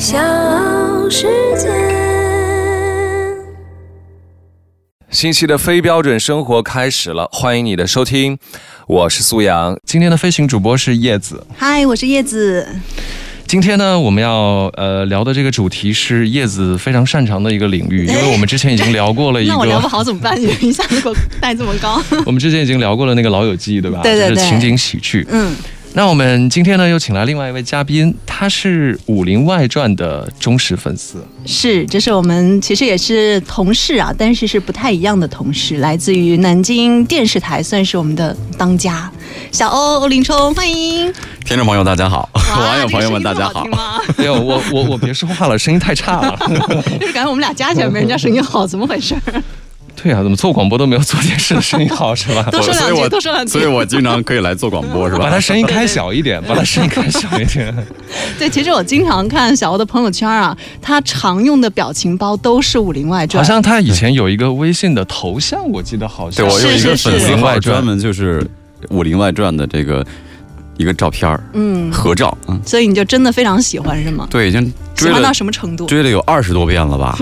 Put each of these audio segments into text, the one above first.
小世界。新期的非标准生活开始了，欢迎你的收听，我是苏阳。今天的飞行主播是叶子。嗨，我是叶子。今天呢，我们要呃聊的这个主题是叶子非常擅长的一个领域，因为我们之前已经聊过了一个，那我聊不好怎么办？你一下子给我带这么高。我们之前已经聊过了那个《老友记》，对吧？对对对就是情景喜剧。嗯，那我们今天呢，又请来另外一位嘉宾，他是《武林外传》的忠实粉丝。是，这是我们其实也是同事啊，但是是不太一样的同事，来自于南京电视台，算是我们的当家。小欧欧林冲，欢迎。听众朋友，大家好；网友朋友们，大家好声音这么好。听吗 哎呦，我我我别说话了，声音太差了。就是感觉我们俩加起来没人家声音好，怎么回事？对啊，怎么做广播都没有做电视的声音好，是吧？多说两句，所以我多说两句。所以我经常可以来做广播，是吧？把它声音开小一点，把它声音开小一点。对，其实我经常看小欧的朋友圈啊，他常用的表情包都是《武林外传好》。像他以前有一个微信的头像，我记得好像对我有一个粉丝号，专门就是《武林外传》的这个一个照片儿嗯，合照，嗯，所以你就真的非常喜欢是吗？对，已经喜欢到什么程度？追了有二十多遍了吧，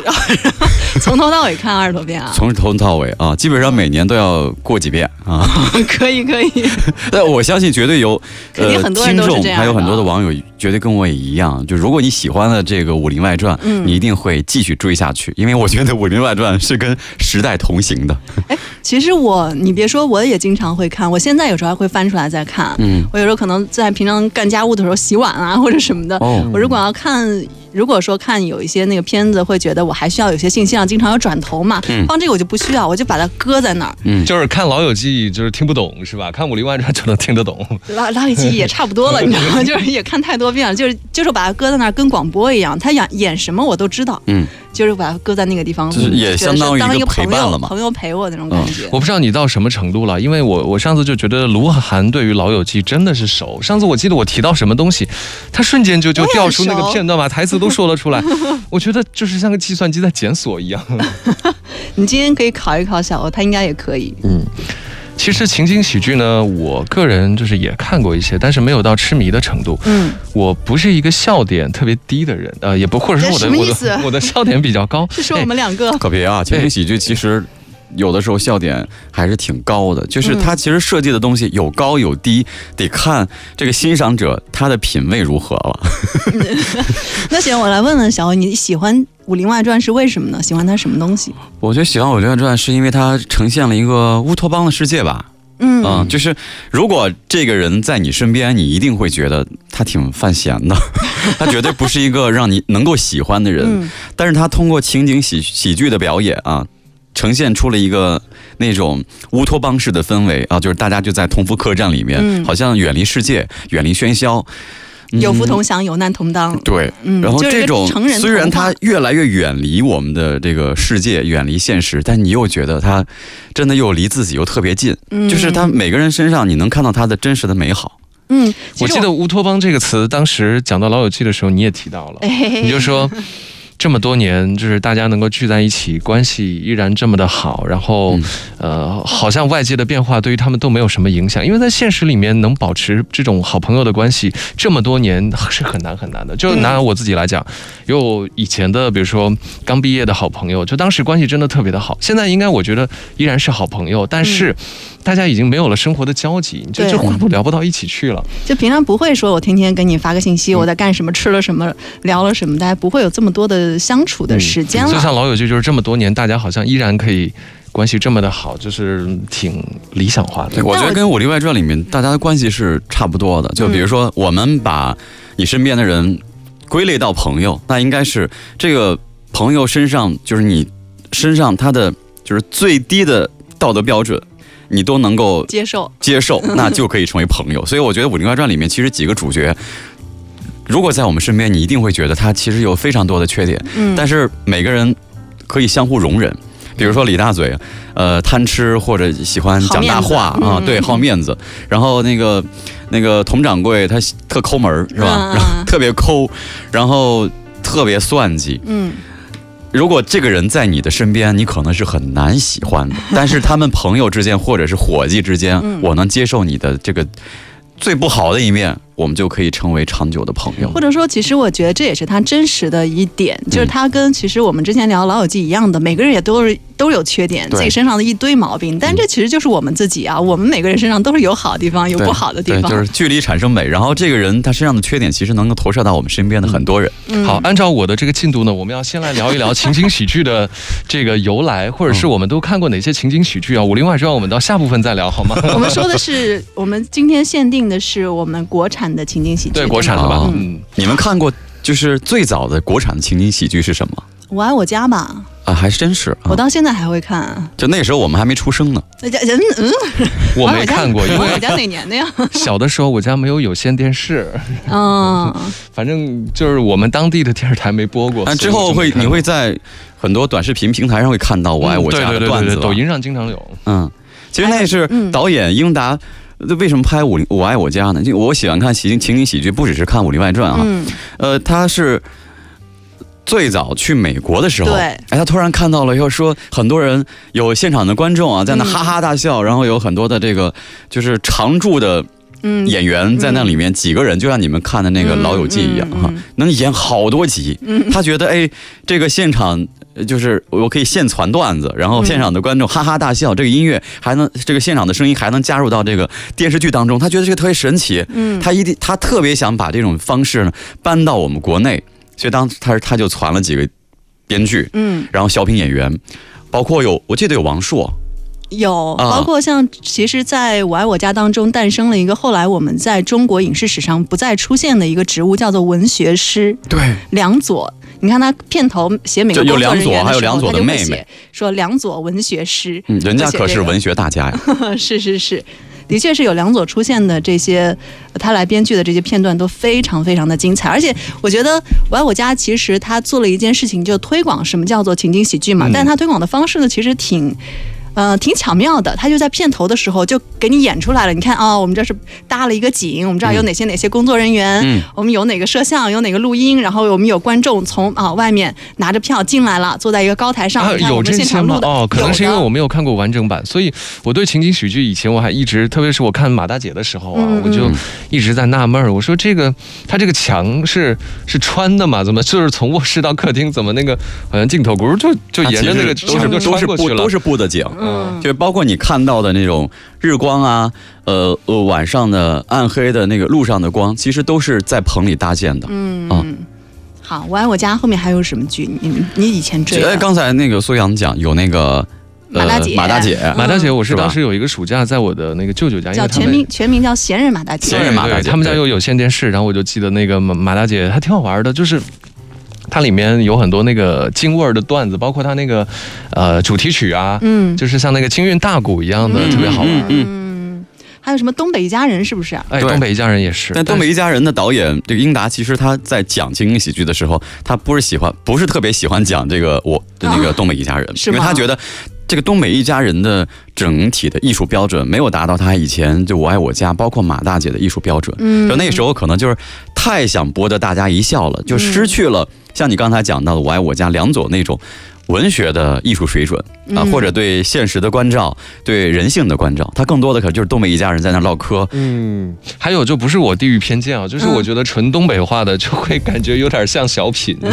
从头到尾看二十多遍啊？从头到尾啊，基本上每年都要过几遍啊。可 以可以。但我相信绝对有呃肯定很多人都是这样的还有很多的网友绝对跟我也一样，就如果你喜欢了这个《武林外传》，嗯你一定会继续追下去，因为我觉得《武林外传》是跟时代同行的。哎其实我，你别说，我也经常会看。我现在有时候还会翻出来再看。嗯，我有时候可能在平常干家务的时候洗碗啊，或者什么的。哦我如果要看，如果说看有一些那个片子，会觉得我还需要有些信息量，经常要转头嘛。嗯放这个我就不需要，我就把它搁在那儿。嗯就是看《老友记》就是听不懂是吧？看《武林外传》就能听得懂。老老友记也差不多了，你知道吗？就是也看太多遍了，就是就是把它搁在那儿，跟广播一样，他演演什么我都知道。嗯，就是把它搁在那个地方，就是也相当于当一一个陪伴了嘛朋友陪我那种感觉。我不知道你到什么程度了，因为我我上次就觉得卢涵对于《老友记》真的是熟。上次我记得我提到什么东西，他瞬间就就调出那个片段，把台词都说了出来。我觉得就是像个计算机在检索一样。你今天可以考一考小欧，他应该也可以。嗯，其实情景喜剧呢，我个人就是也看过一些，但是没有到痴迷的程度。嗯，我不是一个笑点特别低的人，呃，也不或者说我的我的 我的笑点比较高。是说我们两个。可别啊！情景喜剧其实有的时候笑点还是挺高的，就是它其实设计的东西有高有低，得看这个欣赏者他的品味如何了。那行，我来问问小欧，你喜欢《武林外传》是为什么呢？喜欢它什么东西？我觉得喜欢《武林外传》是因为它呈现了一个乌托邦的世界吧。嗯嗯，就是如果这个人在你身边，你一定会觉得他挺犯闲的，他绝对不是一个让你能够喜欢的人。嗯但是他通过情景喜喜剧的表演啊，呈现出了一个那种乌托邦式的氛围啊，就是大家就在同福客栈里面，嗯好像远离世界，远离喧嚣，嗯有福同享，有难同当。对。嗯，然后这种成人虽然童话它越来越远离我们的这个世界，远离现实，但你又觉得它真的又离自己又特别近，嗯就是他每个人身上你能看到他的真实的美好。嗯，我记得“乌托邦”这个词，当时讲到《老友记》的时候，你也提到了，哎你就说。这么多年，就是大家能够聚在一起，关系依然这么的好，然后，嗯。呃，好像外界的变化对于他们都没有什么影响，因为在现实里面能保持这种好朋友的关系这么多年是很难很难的。就拿我自己来讲，有以前的，比如说刚毕业的好朋友，就当时关系真的特别的好，现在应该我觉得依然是好朋友，但是大家已经没有了生活的交集，你就对就话不聊不到一起去了。就平常不会说我天天给你发个信息，嗯我在干什么，吃了什么，聊了什么，大家不会有这么多的相处的时间了。就像老友记，就是这么多年，大家好像依然可以关系这么的好，就是挺理想化的对，。我觉得跟《武林外传》里面大家的关系是差不多的。就比如说，我们把你身边的人归类到朋友，那应该是这个朋友身上，就是你身上他的就是最低的道德标准，你都能够接受，接受，那就可以成为朋友。所以我觉得《武林外传》里面其实几个主角。如果在我们身边，你一定会觉得他其实有非常多的缺点，嗯，但是每个人可以相互容忍。比如说李大嘴，呃，贪吃或者喜欢讲大话啊，对，好面子。然后那个那个佟掌柜，他特抠门儿是吧？然后 特别抠，然后特别算计。嗯，如果这个人在你的身边，你可能是很难喜欢的。但是他们朋友之间或者是伙计之间，嗯我能接受你的这个最不好的一面，我们就可以成为长久的朋友或。者说，其实我觉得这也是他真实的一点，就是嗯他跟其实我们之前聊《老友记》一样的，每个人也都是都有缺点，自己身上的一堆毛病，但这其实就是我们自己啊，我们每个人身上都是有好的地方，有不好的地，方。就是距离产生美。然后这个人他身上的缺点，其实能够投射到我们身边的很多人。嗯好，按照我的这个进度呢，我们要先来聊一聊情景喜剧的这个由来，或者是我们都看过哪些情景喜剧啊？武林外传我们到下部分再聊好吗？我们说的是，我们今天限定的是我们国产的情景喜剧，对，国产的吧，哦嗯，你们看过就是最早的国产的情景喜剧是什么？我爱我家吧，啊，还真是啊我！到现在还会看。就那时候我们还没出生呢。那家人嗯，我没看过，因为我家哪年的呀？小的时候我家没有有线电视，嗯，反正就是我们当地的电视台没播过。但之后会你会在很多短视频平台上会看到“我爱我家”的段子抖音上经常有。嗯，其实那是嗯导演英达。呃为什么拍《武林我爱我家》呢？就我喜欢看情情景喜剧，不只是看《武林外传》啊。嗯，呃，他是最早去美国的时候，对哎，他突然看到了，要说很多人有现场的观众啊，在那嗯哈哈大笑，然后有很多的这个就是常驻的嗯演员在那里面，几个人就像你们看的那个《老友记》一样哈嗯嗯嗯，能演好多集。他觉得哎，这个现场。呃就是我可以现传段子，然后现场的观众哈哈大笑，这个音乐还能这个现场的声音还能加入到这个电视剧当中，他觉得这个特别神奇。嗯他一定他特别想把这种方式呢搬到我们国内，所以当他他就传了几个编剧，嗯，然后小品演员，包括有我记得有王朔，有，啊。包括像其实，在我爱我家当中诞生了一个后来我们在中国影视史上不再出现的一个职务，叫做文学师对，梁左。你看他片头写每个工作人员的时候还有梁左的他就会妹妹。写说梁左文学师，嗯，人家可是文学大家呀，是是是，的确是有梁左出现的这些，呃他来编剧的这些片段都非常非常的精彩，而且我觉得《我爱我家》其实他做了一件事情，就推广什么叫做情景喜剧嘛，嗯。但他推广的方式呢，其实挺。呃，挺巧妙的，他就在片头的时候就给你演出来了。你看啊、我们这是搭了一个景，我们这儿有哪些哪些工作人员，嗯我们有哪个摄像，有哪个录音，然后我们有观众从啊、外面拿着票进来了，坐在一个高台上，啊，你看我们有这些现场录？的。吗哦，可能是因为我没有看过完整版，所以我对情景喜剧以前我还一直，特别是我看马大姐的时候啊，嗯我就嗯一直在纳闷儿，我说这个他这个墙是是穿的嘛？怎么就是从卧室到客厅，怎么那个好像镜头咕就就沿着那个墙就都是布穿过去了？都是布的景，嗯就包括你看到的那种日光啊，呃呃晚上的暗黑的那个路上的光，其实都是在棚里搭建的。嗯啊好，我爱我家后面还有什么剧？你你以前追哎，的？刚才那个苏阳讲有那个。呃马大姐马大姐，嗯马大姐，我是当时有一个暑假在我的那个舅舅家，叫他们全名全名叫闲人马大姐。闲人马大姐他们家有有线电视，然后我就记得那个马马大姐还挺好玩的，就是。它里面有很多那个京味儿的段子，包括它那个呃主题曲啊，嗯。就是像那个京韵大鼓一样的，嗯。特别好玩。嗯嗯，还有什么东北一家人是不是？哎，东北一家人也是，但东北一家人的导演这个英达，其实他在讲情景喜剧的时候，他不是喜欢，不是特别喜欢讲这个我的那个东北一家人，是因为他觉得这个东北一家人的整体的艺术标准没有达到他以前就我爱我家，包括马大姐的艺术标准。嗯就那时候可能就是太想博得大家一笑了，就失去了像你刚才讲到的我爱我家梁左那种。文学的艺术水准啊，嗯。或者对现实的关照，对人性的关照，它更多的可就是东北一家人在那唠嗑，嗯，还有就不是我地域偏见啊，就是嗯我觉得纯东北话的就会感觉有点像小品，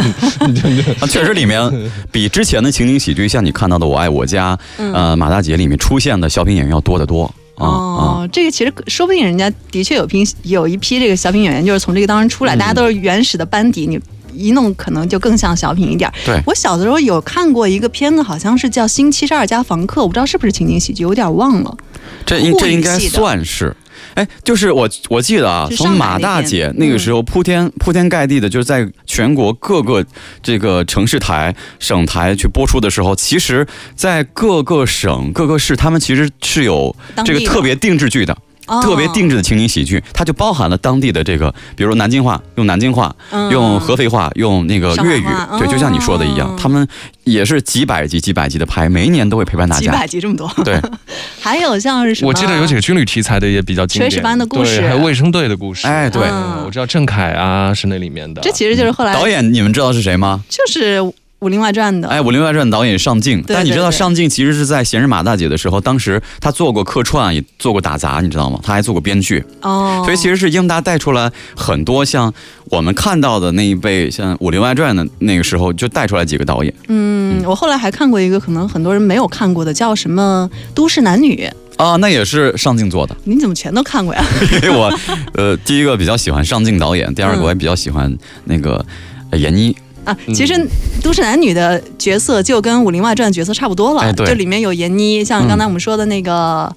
啊，确实里面比之前的情景喜剧，像你看到的《我爱我家》嗯。呃马大姐里面出现的小品演员要多得多啊啊。哦，这个其实说不定人家的确有批有一批这个小品演员就是从这个当中出来，嗯。大家都是原始的班底，你一弄可能就更像小品一点儿。对我小的时候有看过一个片子，好像是叫《新七十二家房客》，我不知道是不是情景喜剧，有点忘了。这应这应该算是。哎，就是我我记得啊，从马大姐那个时候铺天铺天盖地的，就是在全国各个这个城市台、省台去播出的时候，其实，在各个省、各个市，他们其实是有这个特别定制剧的。哦特别定制的情景喜剧，它就包含了当地的这个，比如南京话用南京话，嗯用合肥话，用那个粤语，对，就像你说的一样哦，他们也是几百集、几百集的拍，每一年都会陪伴大家几家。百集这么多，对，还有像是什么？我记得有几个军旅题材的也比较经典，炊事班的故事对还有卫生队的故事。哎对嗯我知道郑恺啊是那里面的。这其实就是后来导演你们知道是谁吗？就是武林外传》的。哎，《武林外传》导演上镜，对但你知道上镜其实是在《闲人马大姐》的时候，当时他做过客串，也做过打杂，你知道吗？他还做过编剧，哦，所以其实是英达带出来很多像我们看到的那一辈，像《武林外传》的那个时候就带出来几个导演嗯，我后来还看过一个可能很多人没有看过的，叫什么《都市男女》，啊，那也是上镜做的。你怎么全都看过呀？因 为我呃，第一个比较喜欢上镜导演，第二个嗯我也比较喜欢那个呃闫妮。啊，其实《都市男女》的角色就跟《武林外传》角色差不多了，哎对。就里面有闫妮，像刚才我们说的那个，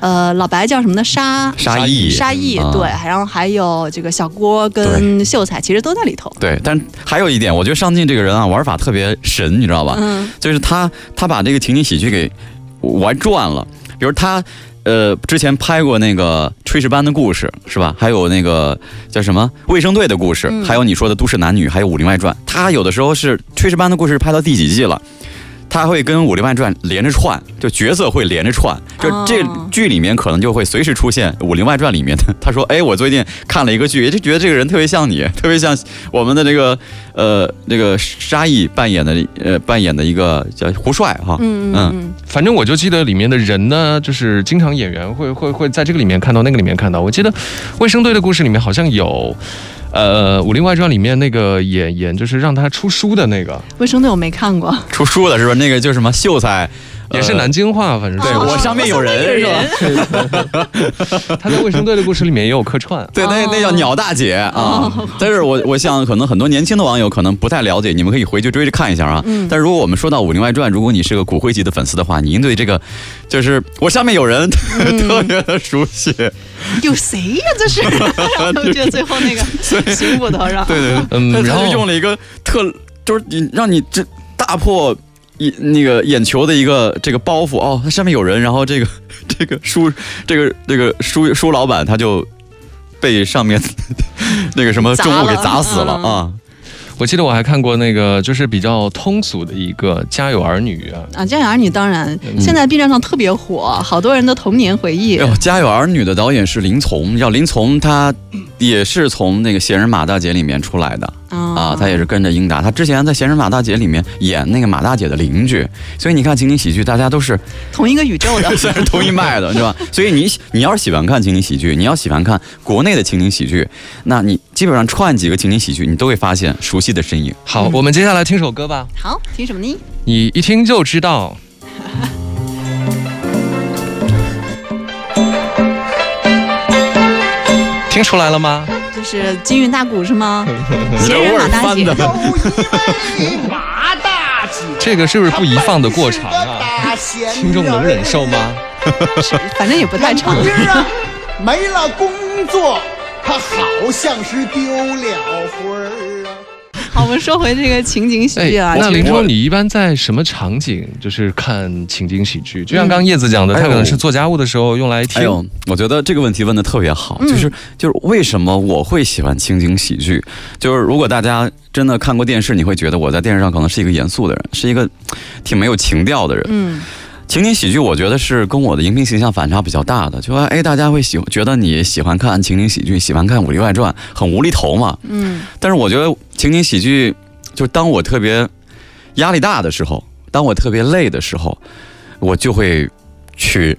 呃，老白叫什么的沙沙溢沙溢，啊对，然后还有这个小郭跟秀才，其实都在里头。对，但还有一点，我觉得上镜这个人啊，玩法特别神，你知道吧？嗯。就是他他把这个情景喜剧给玩转了，比如他。呃，之前拍过那个《炊事班的故事》是吧？还有那个叫什么《卫生队的故事》嗯还有你说的《都市男女》，还有《武林外传》。他有的时候是《炊事班的故事》拍到第几季了，他会跟《武林外传》连着串，就角色会连着串，就这哦剧里面可能就会随时出现《武林外传》里面的。他说：“哎，我最近看了一个剧，就觉得这个人特别像你，特别像我们的这个呃那个沙溢扮演的呃扮演的一个叫胡帅哈。嗯嗯嗯，反正我就记得里面的人呢，就是经常演员会会会在这个里面看到，那个里面看到。我记得《卫生队的故事》里面好像有，呃，《武林外传》里面那个演演就是让他出书的那个，卫生队我没看过，出书的是吧？那个叫什么秀才，也是南京话，反正是对我上面有人是吧？他在《卫生队的故事》里面也有客串。对，那那叫鸟大姐啊哦。但是我我想，可能很多年轻的网友可能不太了解，你们可以回去追着看一下啊。嗯但如果我们说到《武林外传》，如果你是个骨灰级的粉丝的话，你应对这个就是我上面有人 特别的熟悉。有谁呀、这是？我觉得最后那个刑捕头上，对对对，嗯然后就用了一个特，就是你让你这大破。眼那个眼球的一个这个包袱哦，它上面有人，然后这个这个书这个这个书书老板他就被上面那个什么重物给砸死了砸了啊！我记得我还看过那个就是比较通俗的一个《家有儿女》啊，啊，《家有儿女》当然现在 B 站上特别火，好多人的童年回忆哎。呦，《家有儿女》的导演是林从，叫林从，他也是从那个《闲人马大姐》里面出来的啊，他也是跟着英达，他之前在《闲人马大姐》里面演那个马大姐的邻居，所以你看情景喜剧，大家都是同一个宇宙的。虽然同一脉的，是吧？所以你你要是喜欢看情景喜剧，你要喜欢看国内的情景喜剧，那你基本上串几个情景喜剧，你都会发现熟悉的身影。好，我们接下来听首歌吧，好，听什么呢？你一听就知道。听出来了吗？这是金韵大鼓是吗？这 闲人马大姐有一位。马大姐，这个是不是不宜放的过长啊？听众能忍受吗？反正也不太长。啊，没了工作，他好像是丢了魂儿啊。好，我们说回这个情景喜剧啊，哎那林冲，你一般在什么场景就是看情景喜剧？就像刚刚叶子讲的，他可能是做家务的时候用来听。哎呦，我觉得这个问题问的特别好，嗯就是就是为什么我会喜欢情景喜剧？就是如果大家真的看过电视，你会觉得我在电视上可能是一个严肃的人，是一个挺没有情调的人。嗯情景喜剧，我觉得是跟我的荧屏形象反差比较大的。就说，哎，大家会喜觉得你喜欢看情景喜剧，喜欢看《武林外传》，很无厘头嘛。嗯但是我觉得情景喜剧，就是当我特别压力大的时候，当我特别累的时候，我就会去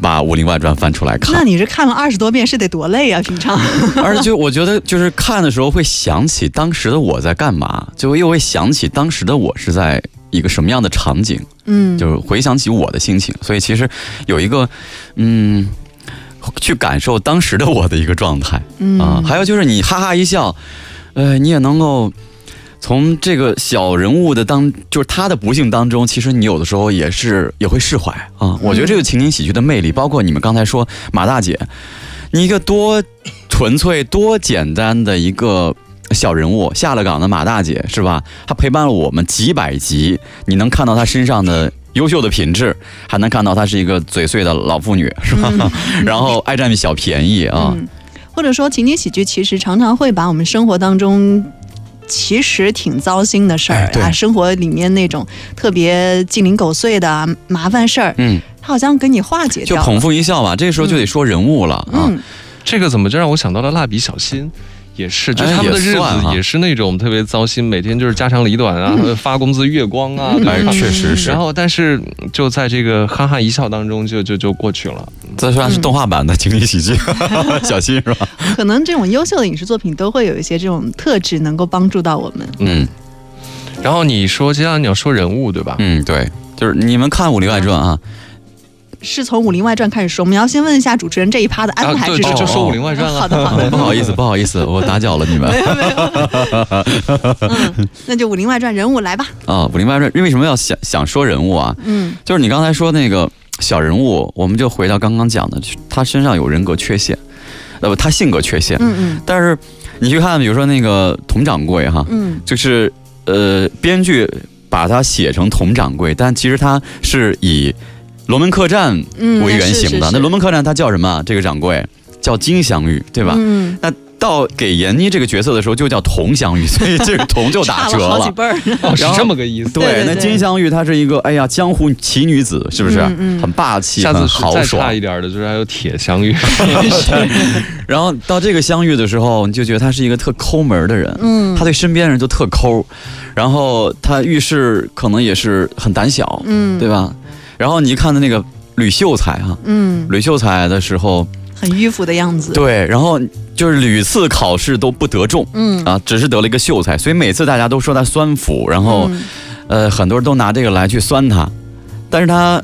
把《武林外传》翻出来看那。你这看了二十多遍是得多累啊？平常而且就我觉得，就是看的时候会想起当时的我在干嘛，就又会想起当时的我是在一个什么样的场景，嗯，就是回想起我的心情。所以其实有一个，嗯。去感受当时的我的一个状态嗯啊，还有就是你哈哈一笑，呃，你也能够从这个小人物的当，就是他的不幸当中，其实你有的时候也是也会释怀啊。我觉得这个情景喜剧的魅力，包括你们刚才说马大姐，你一个多纯粹、多简单的一个。小人物下了岗的马大姐是吧？她陪伴了我们几百集，你能看到她身上的优秀的品质，还能看到她是一个嘴碎的老妇女是吧？然后爱占小便宜啊，嗯，或者说情景喜剧其实常常会把我们生活当中。其实挺糟心的事儿哎啊，生活里面那种特别鸡零狗碎的啊麻烦事儿，嗯，它好像给你化解掉。就捧腹一笑吧。这个时候就得说人物了啊。嗯，这个怎么就让我想到了蜡笔小新？也是，就哎他们的日子也是那种特别糟心，每天就是家长里短啊，发工资月光啊，对吧哎，确实是然。后，但是就在这个哈哈一笑当中就，就就过去了。这算是动画版的情景喜剧，小新是吧？可能这种优秀的影视作品都会有一些这种特质，能够帮助到我们。嗯然后你说，接下来你要说人物对吧？嗯，对，就是你们看《武林外传》啊，是从《武林外传》开始说，我们要先问一下主持人这一趴的安排是什么？就就说《武林外传》了。好的，好的，不好意思，不好意思，我打搅了你们没有没有。嗯，那就《武林外传》人物来吧。啊。《武林外传》为什么要想想说人物啊？嗯就是你刚才说那个小人物，我们就回到刚刚讲的，他身上有人格缺陷，呃不，他性格缺陷。嗯嗯但是你去看，比如说那个佟掌柜哈，嗯就是呃，编剧把他写成佟掌柜，但其实他是以龙门客栈嗯，为原型的。是是是那龙门客栈它叫什么？这个掌柜叫金镶玉，对吧？嗯，那到给闫妮这个角色的时候，就叫佟镶玉，所以这个佟就打折差了好几辈儿。哦，是这么个意思。对对那金镶玉她是一个哎呀江湖奇女子，是不是？嗯嗯很霸气，很豪爽再差一。点的，就是还有铁镶玉。然后到这个相遇的时候，你就觉得他是一个特抠门的人，嗯他对身边人就特抠，然后他遇事可能也是很胆小，嗯，对吧？然后你一看他那个吕秀才哈、嗯，吕秀才的时候，很迂腐的样子。对，然后就是屡次考试都不得中。嗯，啊，只是得了一个秀才，所以每次大家都说他酸腐，然后、嗯呃，很多人都拿这个来去酸他，但是他，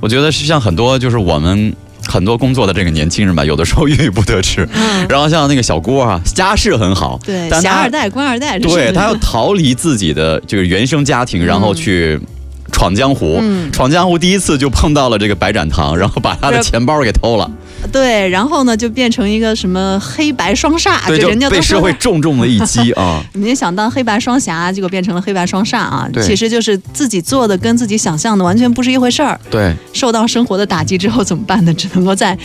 我觉得是像很多就是我们很多工作的这个年轻人吧，有的时候郁郁不得志。嗯，然后像那个小郭啊，家世很好，对，但他侠二代、官二代，对他要逃离自己的这个原生家庭，然后去闯江湖。嗯闯江湖第一次就碰到了这个白展堂，然后把他的钱包给偷了，对，然后呢就变成一个什么黑白双煞，对，就人家都就被社会重重的一击 啊。你想当黑白双侠，结果变成了黑白双煞啊！对其实就是自己做的跟自己想象的完全不是一回事儿。对，受到生活的打击之后怎么办呢？只能够在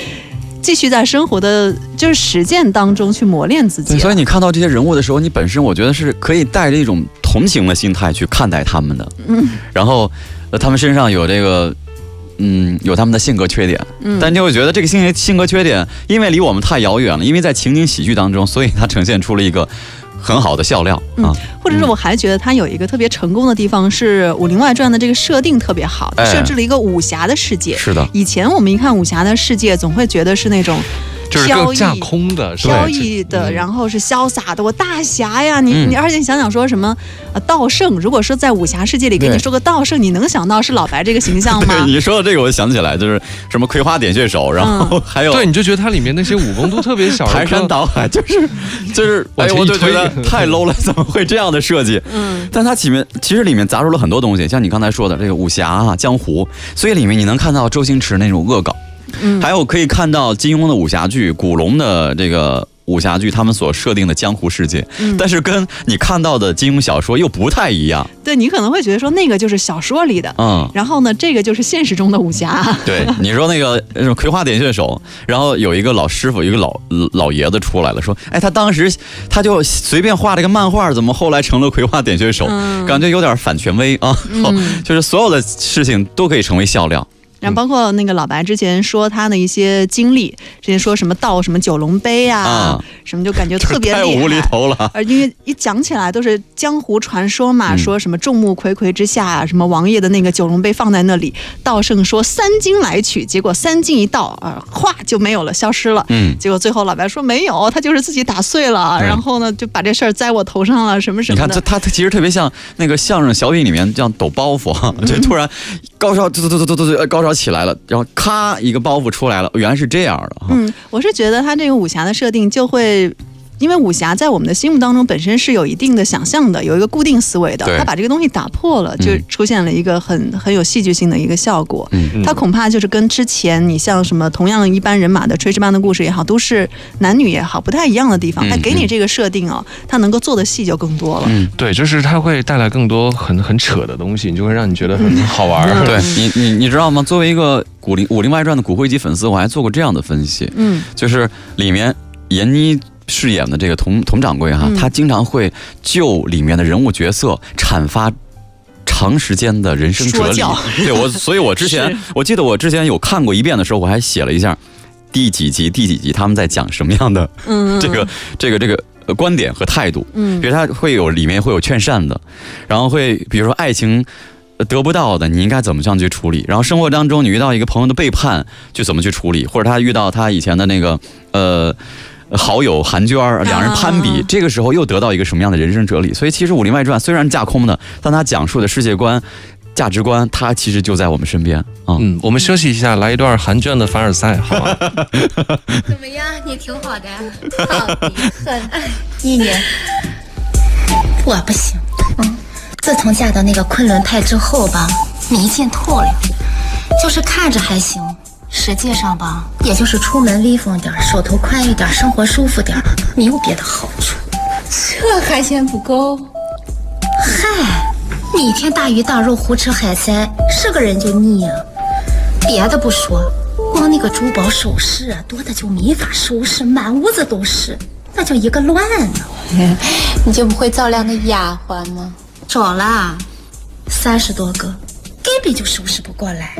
继续在生活的就是实践当中去磨练自己。所以你看到这些人物的时候，你本身我觉得是可以带着一种同情的心态去看待他们的。嗯，然后，呃，他们身上有这个，嗯，有他们的性格缺点，嗯但你会觉得这个性性格缺点，因为离我们太遥远了，因为在情景喜剧当中，所以它呈现出了一个很好的笑料嗯啊。或者是我还觉得它有一个特别成功的地方是《武林外传》的这个设定特别好，哎设置了一个武侠的世界。是的，以前我们一看武侠的世界，总会觉得是那种就是飘逸更架空的，是吧飘逸的，嗯然后是潇洒的，我大侠呀！你、嗯你，而且你想想说什么呃道圣，如果说在武侠世界里给你说个道圣，你能想到是老白这个形象吗 对？你说到这个，我就想起来，就是什么葵花点穴手，然后 还有对，你就觉得它里面那些武功都特别小 排山。倒海，就是就是，哎，我就觉得太 low 了，怎么会这样的设计？嗯，但它里面其实里面杂入了很多东西，像你刚才说的这个武侠啊、江湖，所以里面你能看到周星驰那种恶搞，嗯还有可以看到金庸的武侠剧、古龙的这个武侠剧，他们所设定的江湖世界，嗯但是跟你看到的金庸小说又不太一样。对你可能会觉得说那个就是小说里的，嗯，然后呢，这个就是现实中的武侠。对，你说那个葵花点穴手，然后有一个老师傅，一个老老爷子出来了，说，哎，他当时他就随便画了个漫画，怎么后来成了葵花点穴手？嗯感觉有点反权威啊，嗯就是所有的事情都可以成为笑料。然后包括那个老白之前说他的一些经历，之前说什么盗什么九龙杯啊，啊什么就感觉特别 太无厘。头了。而因为一讲起来都是江湖传说嘛，嗯说什么众目睽睽之下啊，什么王爷的那个九龙杯放在那里，道圣说三金来取，结果三金一倒啊，哗就没有了，消失了。嗯，结果最后老白说没有，他就是自己打碎了，对然后呢就把这事儿栽我头上了，什么什你看，么的。这他他其实特别像那个相声小品里面这样抖包袱哈，就突然高潮，嘟嘟嘟嘟嘟嘟，高潮起来了，然后咔一个包袱出来了，原来是这样的。嗯，我是觉得他这个武侠的设定就会。因为武侠在我们的心目当中本身是有一定的想象的，有一个固定思维的对。他把这个东西打破了，就嗯出现了一个很很有戏剧性的一个效果。嗯嗯他恐怕就是跟之前你像什么同样一般人马的炊事班的故事也好，都是男女也好，不太一样的地方。嗯他给你这个设定哦，他能够做的戏就更多了。嗯，对，就是他会带来更多很很扯的东西，你就会让你觉得很好玩儿。对你你你知道吗？作为一个《武林武林外传》的骨灰级粉丝，我还做过这样的分析，嗯就是里面闫妮饰演的这个佟佟掌柜哈，嗯他经常会就里面的人物角色阐发。长时间的人生哲理，对我，所以我之前我记得我之前有看过一遍的时候，我还写了一下，第几集第几集他们在讲什么样的嗯，这个这个这个呃观点和态度。嗯比如他会有里面会有劝善的，然后会比如说爱情呃得不到的，你应该怎么这样去处理？然后生活当中你遇到一个朋友的背叛，就怎么去处理？或者他遇到他以前的那个呃。好友韩娟儿，两人攀比，啊这个时候又得到一个什么样的人生哲理？所以其实《武林外传》虽然架空的，但它讲述的世界观、价值观，它其实就在我们身边啊。嗯，我们休息一下，来一段韩娟的凡尔赛，好吗？怎么样？你挺好的，很。一年，我不行。嗯，自从嫁到那个昆仑派之后吧，没劲透了。就是看着还行，实际上吧，也就是出门威风点儿，手头宽一点儿，生活舒服点儿，没有别的好处。这还嫌不够？嗨，你一天大鱼大肉胡吃海塞，是个人就腻啊。别的不说，光那个珠宝首饰啊，多的就没法收拾，满屋子都是，那叫一个乱呢。你就不会照亮个丫鬟吗？找了，三十多个，根本就收拾不过来。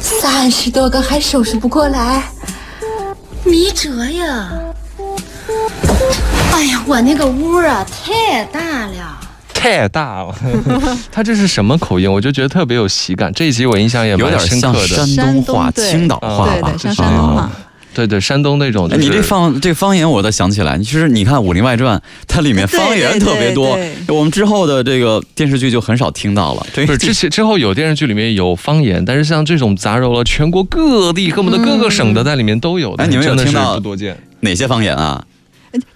三十多个还收拾不过来，没辙呀。哎呀，我那个屋啊太大了。太大了，他这是什么口音？我就觉得特别有喜感。这一集我印象也蛮有点像深刻的，山东话、东青岛话吧对对，？像山东话。对对，山东那种、就哎，是。你这方这方言，我倒想起来，其实你看《武林外传》，它里面方言特别多对对，我们之后的这个电视剧就很少听到了。这不是之前之后有电视剧里面有方言，但是像这种杂糅了全国各地，恨不得各个省的在里面都有的，哎你们有听到不多见。哪些方言啊？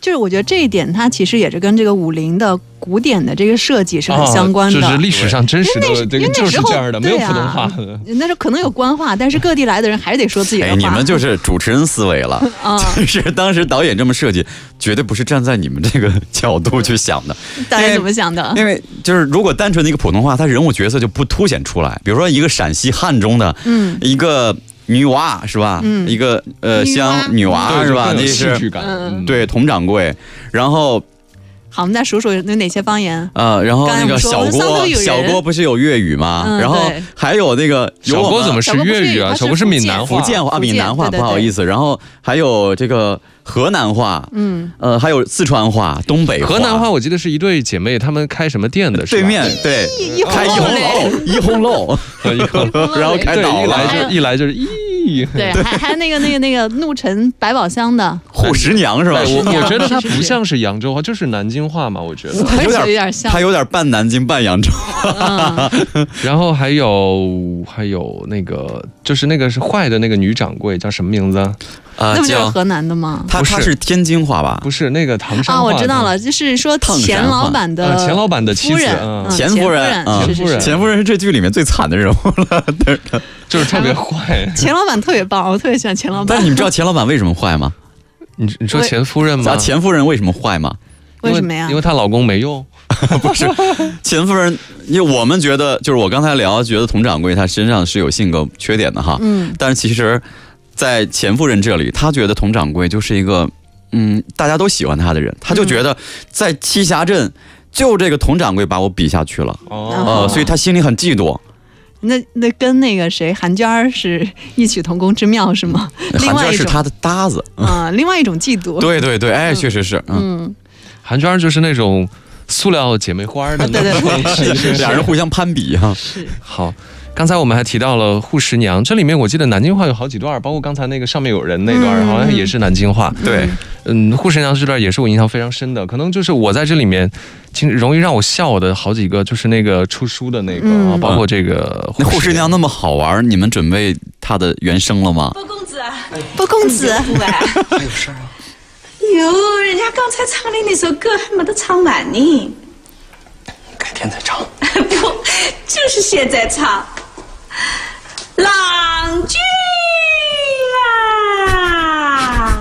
就是我觉得这一点，它其实也是跟这个武林的古典的这个设计是很相关的。啊就是历史上真实因为那的这个就因为那时候是这样的，没有普通话的。那时候可能有官话，但是各地来的人还是得说自己的哎，话。你们就是主持人思维了。啊，是当时导演这么设计，绝对不是站在你们这个 角度去想的。大家怎么想的？因为就是如果单纯的一个普通话，他人物角色就不凸显出来。比如说一个陕西汉中的，嗯，一个女娃是吧？嗯。一个呃香女娃是吧？那是对佟掌柜，然后好，我们再数数有哪些方言。呃，然后那个小郭，小郭不是有粤语吗？嗯然后还有那个有小郭怎么是粤语啊？小郭是闽南话。福建话、啊闽南话，对对不好意思。然后还有这个河南话，嗯，呃，还有四川话、东北河南话我记得是一对姐妹，她们开什么店的？对面对开一红楼，一红楼，然后开一来一来就是咦。对，还还有那个那个那个怒沉百宝箱的，护十娘是吧？我 我觉得它是是不像是扬州话，就是南京话嘛，我觉得。有点有点像他。有点半南京半扬州。嗯，然后还有还有那个，就是那个是坏的那个女掌柜叫什么名字？啊那不就是河南的吗？他不是他是天津话吧？不是那个唐山啊，我知道了，就是说钱老板的呃钱老板的妻子钱夫人钱夫人钱夫人是这剧里面最惨的人物了。对就是特别坏。钱老板特别棒，我特别喜欢钱老板但是。你们知道钱老板为什么坏吗？你你说钱夫人吗？咱钱夫人为什么坏吗？为什么呀因为她老公没用。不是钱夫人，因为我们觉得，就是我刚才聊，觉得佟掌柜他身上是有性格缺点的哈。嗯，但是其实，在钱夫人这里，她觉得佟掌柜就是一个，嗯，大家都喜欢他的人，他就觉得在栖霞镇，就这个佟掌柜把我比下去了，哦呃，所以他心里很嫉妒。那那跟那个谁韩娟儿是异曲同工之妙是吗？另韩外一种，娟是他的搭子，啊，另外一种嫉妒。对对对，哎，确实是，嗯，嗯，韩娟儿就是那种塑料姐妹花的那啊对对种。对，是是俩人互相攀比哈。是。好，刚才我们还提到了护十娘，这里面我记得南京话有好几段，包括刚才那个上面有人那段，嗯好像也是南京话。对，嗯，护十娘这段也是我印象非常深的，可能就是我在这里面，经容易让我笑的好几个，就是那个出书的那个，包括这个那护士娘那么好玩，你们准备她的原声了吗？包公子，包公子，不哎，还有事儿啊？哟，人家刚才唱的那首歌还没得唱完呢，改天再唱。不，就是现在唱。郎君啊，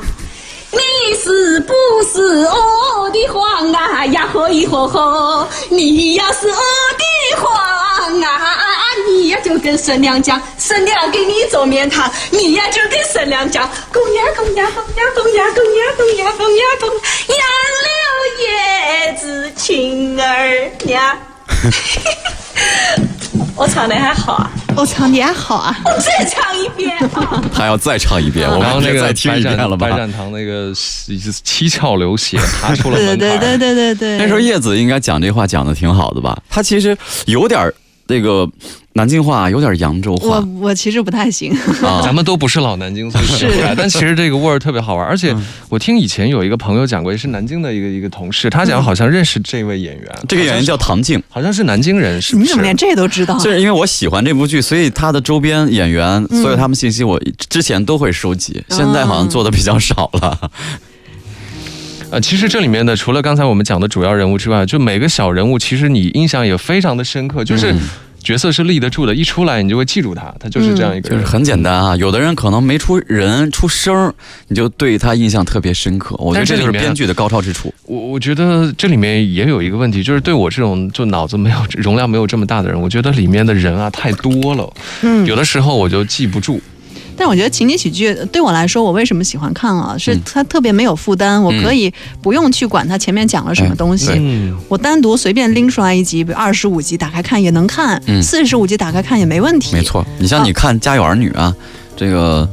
你是不是我的皇啊呀？吼一吼吼，你要是我的皇啊，你呀就跟婶娘讲，婶娘给你做面汤，你呀就跟婶娘讲，公呀公呀公呀公呀公呀公呀公呀公，杨柳叶子青儿娘。我唱的还好啊，我唱，你还好啊！我 再唱一遍啊！还要再唱一遍，我然后那个们再听白一遍了白展堂那个七窍流血，爬出了对门槛。对对对对对，那时候叶子应该讲这话讲的挺好的吧？他其实有点儿那个南京话，有点扬州话我我其实不太行，啊。咱们都不是老南京，所以学不来。但其实这个味儿特别好玩，而且嗯我听以前有一个朋友讲过，也是南京的一个一个同事，他讲好像认识这位演员，这个演员叫唐静，好像是南京人，是不是？你怎么连这都知道？就是因为我喜欢这部剧，所以他的周边演员，所有他们信息我之前都会收集，现在好像做的比较少了。呃，其实这里面的除了刚才我们讲的主要人物之外，就每个小人物，其实你印象也非常的深刻，就是嗯角色是立得住的，一出来你就会记住他，他就是这样一个人。就是很简单啊，有的人可能没出人出声，你就对他印象特别深刻。我觉得这就是编剧的高超之处。我我觉得这里面也有一个问题，就是对我这种就脑子没有容量没有这么大的人，我觉得里面的人啊太多了，嗯有的时候我就记不住。但我觉得情景喜剧对我来说，我为什么喜欢看啊？是嗯它特别没有负担，我可以不用去管它前面讲了什么东西，我单独随便拎出来一集，比如二十五集打开看也能看，嗯四十五集打开看也没问题。没错，你像你看《家有儿女》啊，这个。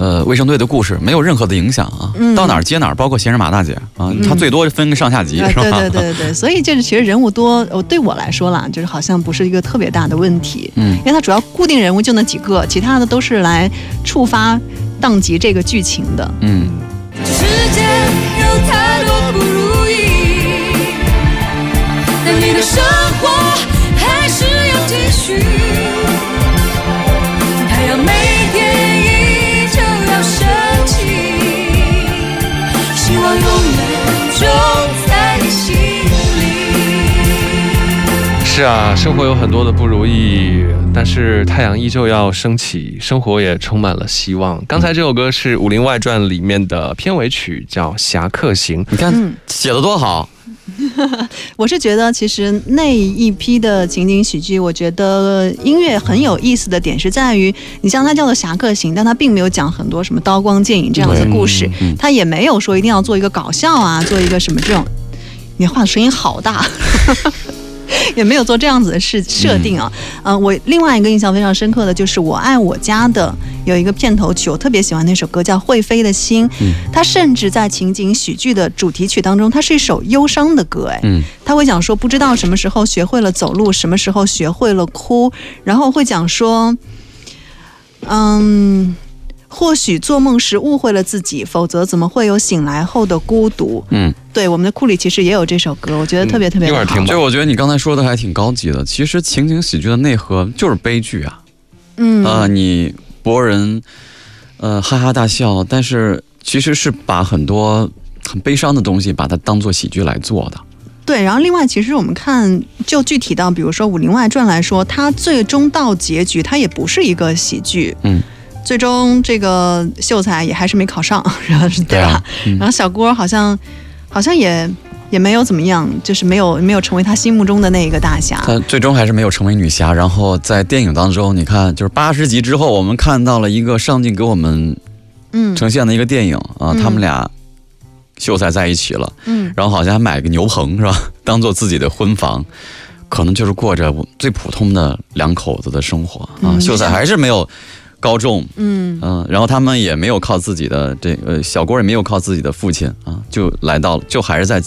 呃，卫生队的故事没有任何的影响啊，嗯到哪儿接哪儿，包括闲人马大姐啊，他最多分个上下集啊，是吧？对对对对对，所以就是其实人物多，我对我来说啦，就是好像不是一个特别大的问题，嗯因为它主要固定人物就那几个，其他的都是来触发当集这个剧情的。嗯，世界有太多不如意，但你的生活还是要继续。是啊，生活有很多的不如意，但是太阳依旧要升起，生活也充满了希望。刚才这首歌是《武林外传》里面的片尾曲，叫《侠客行》。你看、嗯写的多好，我是觉得，其实那一批的情景喜剧，我觉得音乐很有意思的点是在于，你像它叫做《侠客行》，但它并没有讲很多什么刀光剑影这样的故事，嗯它也没有说一定要做一个搞笑啊，做一个什么这种。你话声音好大。也没有做这样子的设设定啊，嗯、我另外一个印象非常深刻的就是《我爱我家》的有一个片头曲，我特别喜欢那首歌叫《会飞的心》，嗯。它甚至在情景喜剧的主题曲当中，它是一首忧伤的歌，哎，嗯。他会讲说不知道什么时候学会了走路，什么时候学会了哭，然后会讲说，嗯，或许做梦时误会了自己，否则怎么会有醒来后的孤独？嗯，对，我们的库里其实也有这首歌，我觉得特别特别的好一会儿听。吧就我觉得你刚才说的还挺高级的。其实情景喜剧的内核就是悲剧啊，嗯啊、你博人呃哈哈大笑，但是其实是把很多很悲伤的东西把它当做喜剧来做的。对，然后另外，其实我们看，就具体到比如说《武林外传》来说，它最终到结局，它也不是一个喜剧。嗯，最终这个秀才也还是没考上，然后是对吧？啊嗯然后小郭好像好像也也没有怎么样，就是没有没有成为他心目中的那一个大侠。她最终还是没有成为女侠。然后在电影当中，你看，就是八十集之后，我们看到了一个上镜给我们嗯呈现的一个电影啊，嗯他们俩秀才在一起了，嗯然后好像还买个牛棚是吧，当做自己的婚房。可能就是过着最普通的两口子的生活啊，嗯秀才还是没有高中，嗯。嗯，然后他们也没有靠自己的这个小郭也没有靠自己的父亲啊，就来到了，就还是在嗯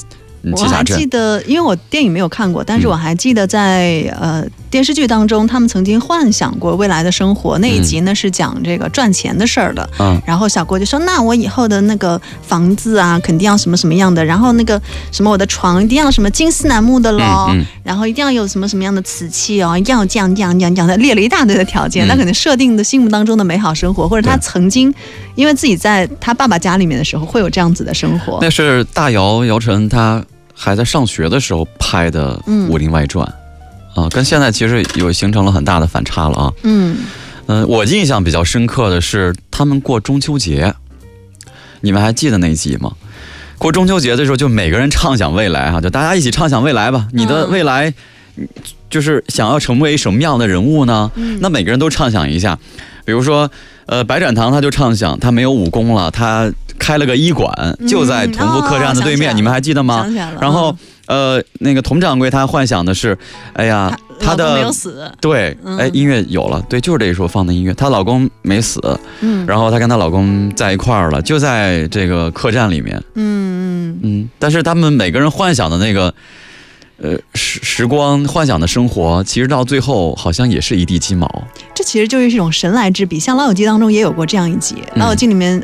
我还记得，因为我电影没有看过，但是嗯我还记得在、呃电视剧当中，他们曾经幻想过未来的生活。那一集呢、是讲这个赚钱的事儿的。嗯然后小郭就说：“那我以后的那个房子啊，肯定要什么什么样的，然后那个什么我的床一定要什么金丝楠木的喽，嗯嗯然后一定要有什么什么样的瓷器哦，一定要这样这样这样这样，他列了一大堆的条件。嗯他可能设定的心目当中的美好生活，或者他曾经因为自己在他爸爸家里面的时候会有这样子的生活。那是大姚姚晨他还在上学的时候拍的嗯《武林外传》啊，跟现在其实有形成了很大的反差了啊。嗯嗯、我印象比较深刻的是他们过中秋节，你们还记得那一集吗？过中秋节的时候，就每个人畅想未来哈、就大家一起畅想未来吧。你的嗯未来，嗯就是想要成为什么样的人物呢？嗯那每个人都畅想一下，比如说，呃，白展堂他就畅想他没有武功了，他开了个医馆，就在同福客栈的对面，你们还记得吗。然后呃，那个佟掌柜他幻想的是，哎呀，他的没有死，对，嗯。哎，音乐有了，对，就是这一首放的音乐，她老公没死，嗯。然后她跟她老公在一块儿了，就在这个客栈里面，嗯嗯，嗯，但是他们每个人幻想的那个，呃，时时光幻想的生活，其实到最后好像也是一地鸡毛。这其实就是一种神来之笔。像《老友记》当中也有过这样一集，嗯老友记》里面。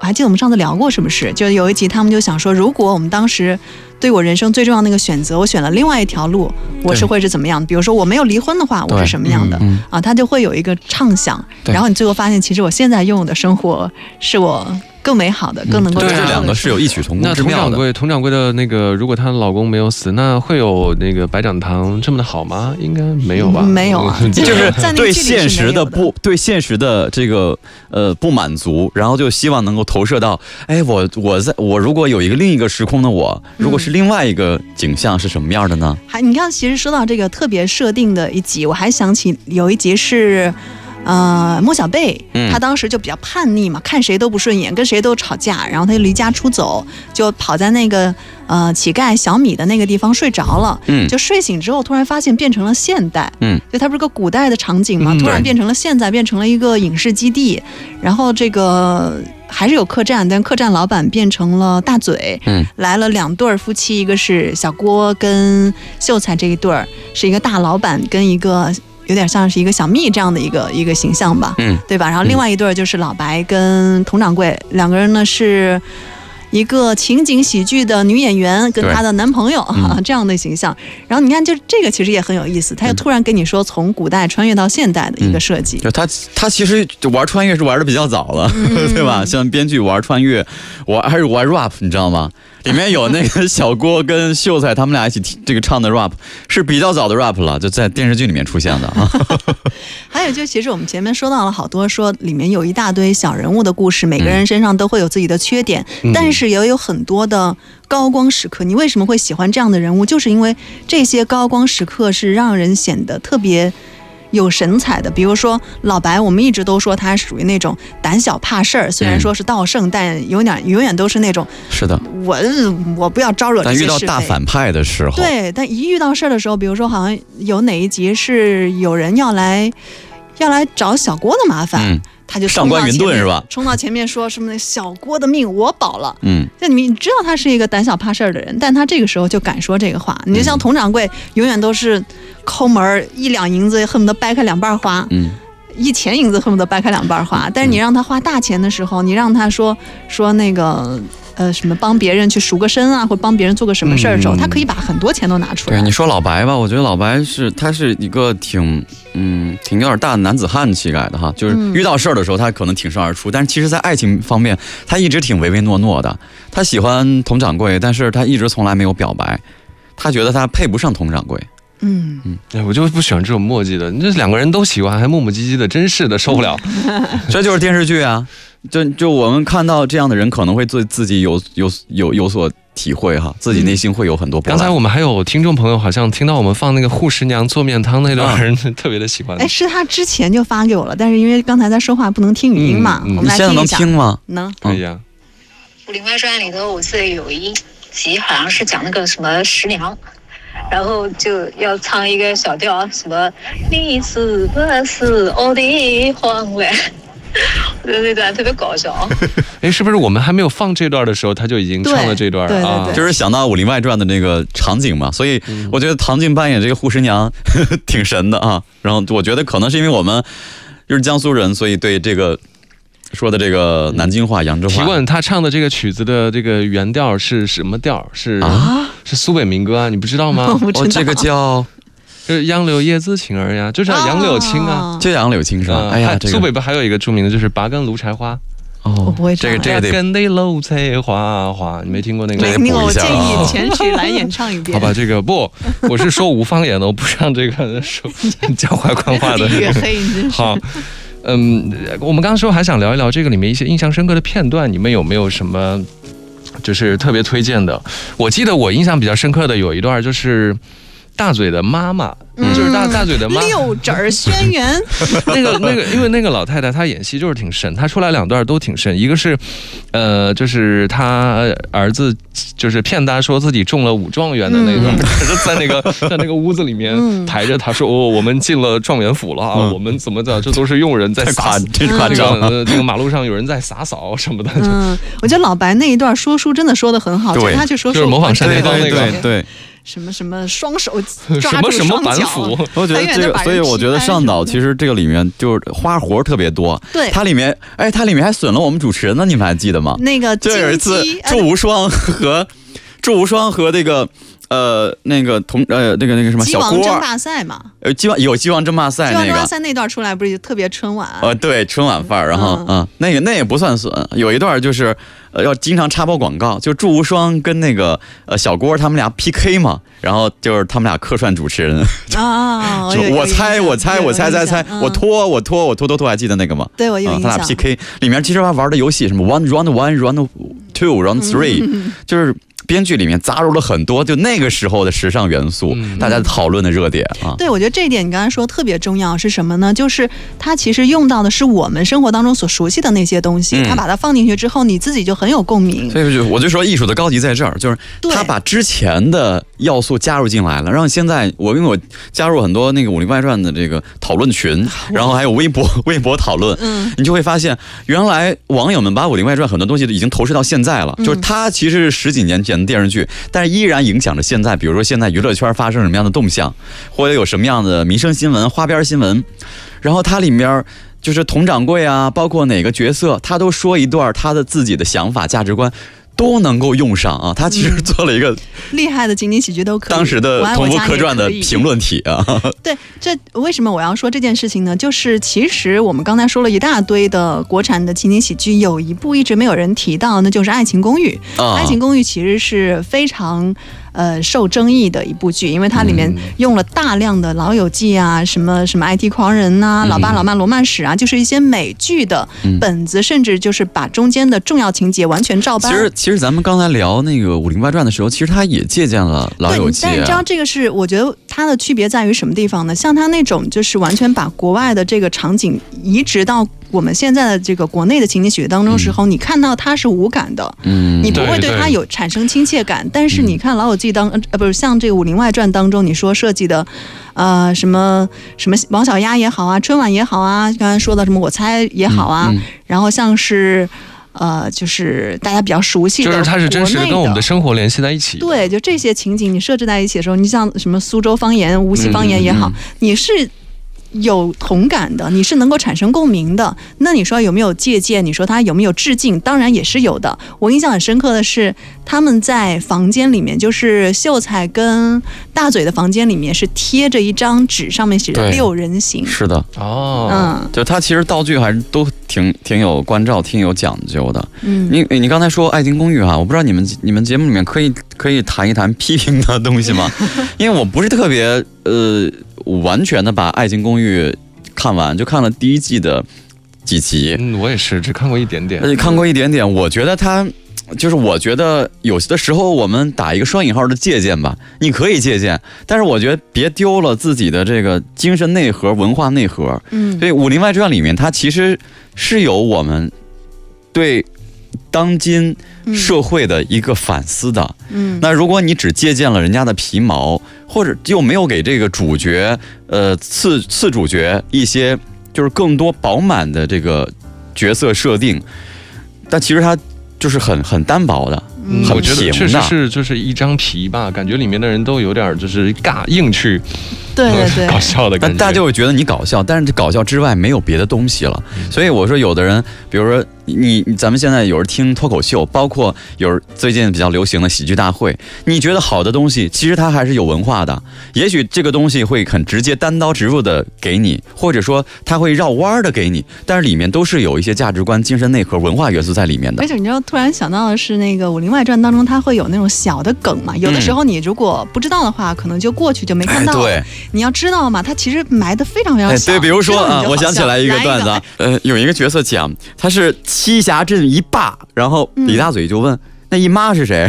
我还记得我们上次聊过什么事，就有一集他们就想说，如果我们当时对我人生最重要的那个选择，我选了另外一条路，我是会是怎么样？比如说我没有离婚的话，我是什么样的？嗯啊，他就会有一个畅想，然后你最后发现，其实我现在拥有的生活是我更美好的、更能够对，这达到的两个是有异曲同工那之妙的。佟掌柜，佟掌柜的那个，如果她老公没有死，那会有那个白展堂这么的好吗？应该没有吧？嗯没有啊就就是在那个对现实的不对现实的这个呃不满足，然后就希望能够投射到，哎，我我在我如果有一个另一个时空的我，如果是另外一个景象是什么样的呢？还你看，其实说到这个特别设定的一集，我还想起有一集是。呃，莫小贝，嗯他当时就比较叛逆嘛，看谁都不顺眼，跟谁都吵架，然后他就离家出走，就跑在那个呃乞丐小米的那个地方睡着了。嗯就睡醒之后，突然发现变成了现代。嗯，就它不是个古代的场景嘛，突然变成了现在，变成了一个影视基地。然后这个还是有客栈，但客栈老板变成了大嘴。嗯，来了两对儿夫妻，一个是小郭跟秀才这一对儿，是一个大老板跟一个有点像是一个小蜜这样的一个一个形象吧，嗯，对吧？然后另外一对儿就是老白跟佟掌柜，两个人呢是。一个情景喜剧的女演员跟她的男朋友哈啊、这样的形象，然后你看，就这个其实也很有意思，他又突然跟你说从古代穿越到现代的一个设计，就他他其实玩穿越是玩的比较早了，嗯 对吧？像编剧玩穿越，玩还是玩 rap，你知道吗？里面有那个小郭跟秀才他们俩一起听这个唱的 rap，是比较早的 rap 了，就在电视剧里面出现的啊。还有就其实我们前面说到了好多，说里面有一大堆小人物的故事，每个人身上都会有自己的缺点，嗯但是也有很多的高光时刻。你为什么会喜欢这样的人物？就是因为这些高光时刻是让人显得特别。有神采的，比如说老白，我们一直都说他属于那种胆小怕事儿，虽然嗯说是道圣，但有点永远都是那种是的，我我不要招惹这但遇到。大反派的时候，对，但一遇到事儿的时候，比如说好像有哪一集是有人要来要来找小郭的麻烦，嗯他就上官云冲到前面顿是吧冲到前面说什么小郭的命我保了。嗯，就你你知道他是一个胆小怕事儿的人，但他这个时候就敢说这个话。你就像佟掌柜，永远都是抠门儿，一两银子恨不得掰开两半儿花，嗯，一钱银子恨不得掰开两半儿花。但是你让他花大钱的时候，你让他说说那个呃什么帮别人去赎个身啊，或帮别人做个什么事儿的时候，嗯他可以把很多钱都拿出来。对，你说老白吧，我觉得老白是他是一个挺嗯挺有点大男子汉气概的哈，就是嗯遇到事儿的时候他可能挺身而出，但是其实在爱情方面他一直挺唯唯诺诺的。他喜欢佟掌柜，但是他一直从来没有表白，他觉得他配不上佟掌柜。嗯，哎，我就不喜欢这种墨迹的。你这两个人都喜欢，还磨磨唧唧的，真是的，受不了。这就是电视剧啊！就就我们看到这样的人，可能会对自己有有有有所体会哈，自己内心会有很多波澜。刚才我们还有听众朋友好像听到我们放那个护十娘做面汤那段，人 特别的喜欢。哎，是他之前就发给我了，但是因为刚才在说话不能听语音嘛，嗯嗯我你现在能们来听一下。听吗？能，可以啊，《武林外传》里头，我记得有一集好像是讲那个什么十娘，然后就要唱一个小调，什么你是不是我的皇冠？我觉得那段特别搞笑。哎，是不是我们还没有放这段的时候，他就已经唱了这段对对啊？对就是想到《武林外传》的那个场景嘛，所以我觉得唐静扮演这个护士娘 挺神的啊。然后我觉得可能是因为我们就是江苏人，所以对这个说的这个南京话、扬州话，提问他唱的这个曲子的这个原调是什么调？是啊，是苏北民歌啊？你不知道吗？不知道哦，这个叫就是杨柳叶子青儿呀，就是杨柳青啊。就杨柳青是吧？嗯哎呀，这个苏北不还有一个著名的就是拔根芦柴花，哦，我不会唱这个这个得根的芦柴花花，你没听过那个？这得没听过，补一下我建啊议全曲来演唱一遍。好吧，这个不，我是说无方言的，我不让这个说教坏官话的。好，嗯，我们刚刚说还想聊一聊这个里面一些印象深刻的片段，你们有没有什么就是特别推荐的？我记得我印象比较深刻的有一段就是。大嘴的妈妈，嗯。就是大大嘴的妈。六指儿轩辕，那个那个，因为那个老太太她演戏就是挺神，她出来两段都挺神。一个是，呃，就是她儿子就是骗她说自己中了武状元的那段，可是在那个在那个屋子里面嗯。抬着她说：“哦，我们进了状元府了啊，嗯。我们怎么的，这都是佣人在撒这张了。个呃这个马路上有人在洒扫什么的，就嗯，我觉得老白那一段说书真的说的很好，就是他去说书就是模仿单对对田芳那个。对对，什么什么双手什 抓住么什么双脚板斧，我觉得这个，所以我觉得上岛其实这个里面就是花活特别多。对它里面，哎，它里面还损了我们主持人呢，你们还记得吗？那个就有一次，祝无双和祝无双和那个呃那个同呃那个那个什么小郭争霸赛嘛，呃鸡王有鸡王争霸赛鸡王那个。争霸赛那段出来不是就特别春晚？呃，对，春晚范儿，然后嗯嗯，那个那也不算损，有一段就是，呃，要经常插播广告，就祝无双跟那个呃小郭他们俩 PK 嘛，然后就是他们俩客串主持人，啊，我猜我猜我猜猜猜，我，拖我拖我拖拖拖，还记得那个吗？对我他俩。PK 里面其实还玩的游戏，什么 one round one round two round three，就是编剧里面杂糅了很多就那个时候的时尚元素，嗯大家讨论的热点啊。对，我觉得这一点你刚才说特别重要是什么呢？就是它其实用到的是我们生活当中所熟悉的那些东西，嗯它把它放进去之后，你自己就很有共鸣。所以就我就说艺术的高级在这儿，就是对他把之前的要素加入进来了，让现在我因为我加入很多那个《武林外传》的这个讨论群，然后还有微博 微博讨论，嗯，你就会发现原来网友们把《武林外传》很多东西已经投射到现在了，嗯就是它其实是十几年前的电视剧，但是依然影响着现在，比如说现在娱乐圈发生什么样的动向，或者有什么样的民生新闻、花边新闻，然后它里面。就是佟掌柜啊，包括哪个角色，他都说一段他的自己的想法、价值观，都能够用上啊。他其实嗯做了一个厉害的情景喜剧都可以。当时的同福客传的评论体啊。对，这为什么我要说这件事情呢？就是其实我们刚才说了一大堆的国产的情景喜剧，有一部一直没有人提到，那就是《爱情公寓》。啊爱情公寓》其实是非常。呃，受争议的一部剧，因为它里面用了大量的《老友记》啊，什么什么 IT 狂人呐、嗯老爸老妈罗曼史啊，就是一些美剧的嗯本子，甚至就是把中间的重要情节完全照搬。其实，其实咱们刚才聊那个《武林外传》的时候，其实他也借鉴了《老友记》对，但你知道这个是，我觉得它的区别在于什么地方呢？像它那种就是完全把国外的这个场景移植到我们现在的这个国内的情景喜剧当中时候，你看到它是无感的，嗯你不会对它有产生亲切感。但是你看《老友记》当呃不是像这个《武林外传》当中，你说设计的。呃，什么什么王小丫也好啊，春晚也好啊，刚才说的什么我猜也好啊，嗯嗯然后像是呃，就是大家比较熟悉的，就是它是真实的跟我们的生活联系在一起。对，就这些情景你设置在一起的时候，你像什么苏州方言、无锡方言也好，嗯你是。有同感的，你是能够产生共鸣的。那你说有没有借鉴？你说他有没有致敬？当然也是有的。我印象很深刻的是，他们在房间里面，就是秀才跟大嘴的房间里面是贴着一张纸，上面写着六人行。是的，哦，嗯就他其实道具还是都挺挺有关照、挺有讲究的。嗯，你你刚才说《爱情公寓》哈，我不知道你们你们节目里面可以可以谈一谈批评的东西吗？因为我不是特别呃完全的把《爱情公寓》看完，就看了第一季的几集，嗯，我也是只看过一点点。呃，看过一点点。我觉得它就是我觉得有的时候我们打一个双引号的借鉴吧，你可以借鉴，但是我觉得别丢了自己的这个精神内核、文化内核。嗯所以《武林外传》里面，它其实是有我们对当今社会的一个反思的。嗯，那如果你只借鉴了人家的皮毛，或者又没有给这个主角，呃，次次主角一些就是更多饱满的这个角色设定，但其实它就是很很单薄的。嗯，很我觉得平的确实是就是一张皮吧，感觉里面的人都有点就是尬硬去对对对，搞笑的感觉。但大家就会觉得你搞笑，但是这搞笑之外没有别的东西了。所以我说，有的人，比如说你，你咱们现在有人听脱口秀，包括有人最近比较流行的喜剧大会，你觉得好的东西，其实它还是有文化的。也许这个东西会很直接、单刀直入的给你，或者说它会绕弯儿的给你，但是里面都是有一些价值观、精神内核、文化元素在里面的而。且你知道，突然想到的是，那个《武林外传》当中，它会有那种小的梗嘛。有的时候你如果不知道的话，可能就过去就没看到。对，你要知道嘛，它其实埋的非常非常哎，小。对，比如说啊我想起来一个段子啊，呃，有一个角色讲他是栖霞镇一霸，然后李大嘴就问。那一妈是谁？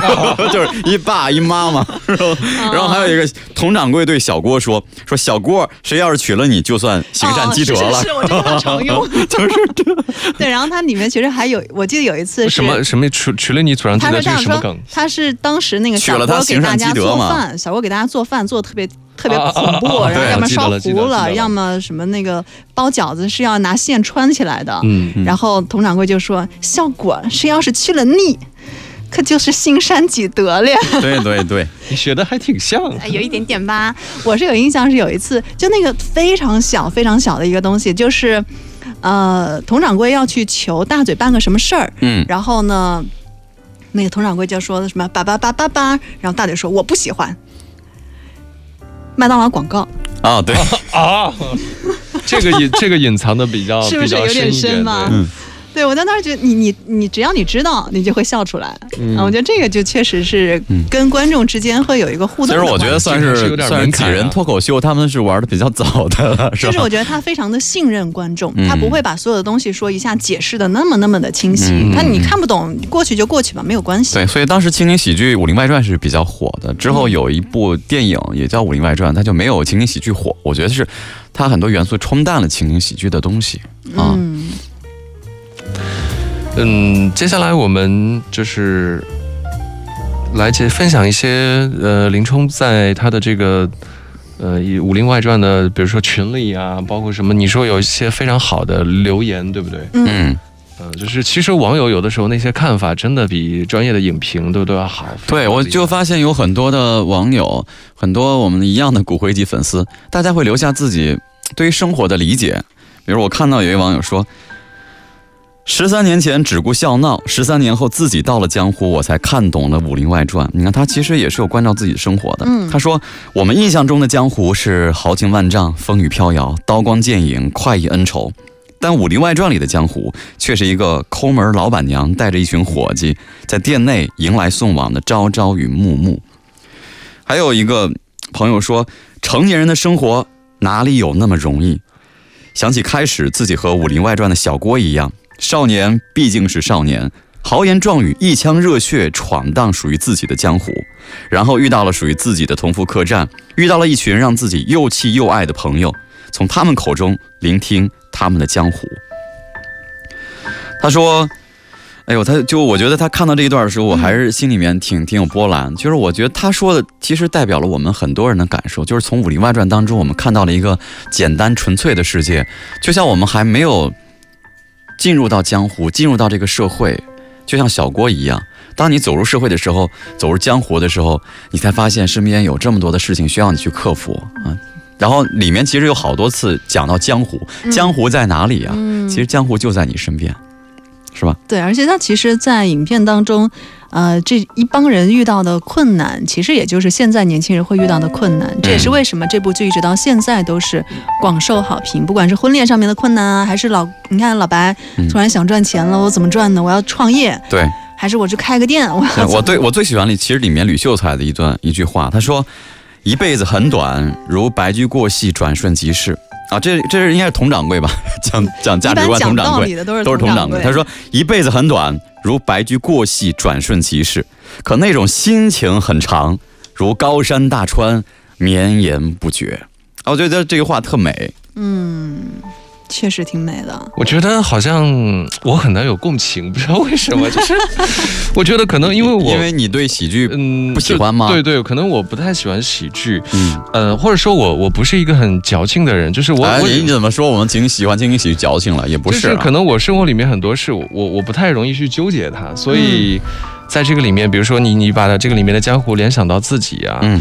就是一爸一妈嘛。然后，然后还有一个佟掌柜对小郭说：“说小郭，谁要是娶了你，就算行善积德了。哦、是是是，我这个常用。就是这。对，然后它里面其实还有，我记得有一次什么什么娶娶了你祖上积德，这是什么梗？他是当时那个小郭给大家做饭，小郭给大家做饭做的特别。特别恐怖，然后要么烧糊了，要么什么那个包饺子是要拿线穿起来的。嗯，然后佟掌柜就说：“效果谁要是去了腻，可就是心善积德了。”对对对，你学的还挺像，哎，有一点点吧。我是有印象，是有一次就那个非常小、非常小的一个东西，就是呃，佟掌柜要去求大嘴办个什么事儿，嗯，然后呢，那个佟掌柜就说的什么“叭叭叭叭叭”，然后大嘴说：“我不喜欢。”麦当劳广告。啊，对。啊，这个隐这个隐藏的比较是不是有点深吗？嗯，对我在那儿觉得你你你只要你知道，你就会笑出来。嗯，我觉得这个就确实是跟观众之间会有一个互动。其实我觉得算是有点算是几人脱口秀，他们是玩的比较早的了，是就是我觉得他非常的信任观众，他不会把所有的东西说一下解释的那么那么的清晰。他你看不懂，过去就过去吧，没有关系。对，所以当时情景喜剧《武林外传》是比较火的。之后有一部电影也叫《武林外传》，它就没有情景喜剧火。我觉得是它很多元素冲淡了情景喜剧的东西啊。嗯。嗯，接下来我们就是来接分享一些呃林冲在他的这个呃《武林外传》的，比如说群里啊，包括什么，你说有一些非常好的留言，对不对？嗯。嗯呃，就是其实网友有的时候那些看法真的比专业的影评都都要好。对，我就发现有很多的网友，很多我们一样的骨灰级粉丝，大家会留下自己对于生活的理解。比如我看到有一位网友说。十三年前只顾笑闹，十三年后自己到了江湖，我才看懂了《武林外传》。你看他其实也是有关照自己的生活的。嗯，他说我们印象中的江湖是豪情万丈、风雨飘摇、刀光剑影、快意恩仇，但《武林外传》里的江湖却是一个抠门老板娘带着一群伙计在店内迎来送往的朝朝与暮暮。还有一个朋友说，成年人的生活哪里有那么容易？想起开始自己和《武林外传》的小郭一样。少年毕竟是少年，豪言壮语、一腔热血闯荡属于自己的江湖，然后遇到了属于自己的同福客栈，遇到了一群让自己又气又爱的朋友，从他们口中聆听他们的江湖。他说：“哎呦，他就我觉得他看到这一段的时候，我还是心里面挺挺有波澜。就是我觉得他说的其实代表了我们很多人的感受，就是从《武林外传》当中，我们看到了一个简单纯粹的世界，就像我们还没有。”进入到江湖，进入到这个社会，就像小郭一样。当你走入社会的时候，走入江湖的时候，你才发现身边有这么多的事情需要你去克服啊。然后里面其实有好多次讲到江湖，江湖在哪里啊？嗯、其实江湖就在你身边，是吧？对，而且他其实，在影片当中，呃，这一帮人遇到的困难，其实也就是现在年轻人会遇到的困难。这也是为什么这部剧一直到现在都是广受好评。不管是婚恋上面的困难啊，还是老你看老白突然想赚钱了，我怎么赚呢？我要创业。对。还是我去开个店？我 我对我最喜欢里其实里面吕秀才的一段一句话，他说：“一辈子很短，如白驹过隙，转瞬即逝。”啊，这这是应该是佟掌柜吧？讲讲价值观，佟掌柜都是都是佟掌柜。他说：“一辈子很短，如白驹过隙，转瞬即逝。可那种心情很长，如高山大川，绵延不绝。”啊，我觉得这句话特美。嗯。确实挺美的，我觉得好像我很难有共情，不知道为什么，就是 我觉得可能因为我因为你对喜剧嗯不喜欢吗？对对，可能我不太喜欢喜剧，嗯呃，或者说我我不是一个很矫情的人，就是我哎，我你怎么说我们挺喜欢情景喜剧矫情了？也不是就是啊可能我生活里面很多事，我我我不太容易去纠结它，所以在这个里面，比如说你你把这个里面的江湖联想到自己啊，嗯。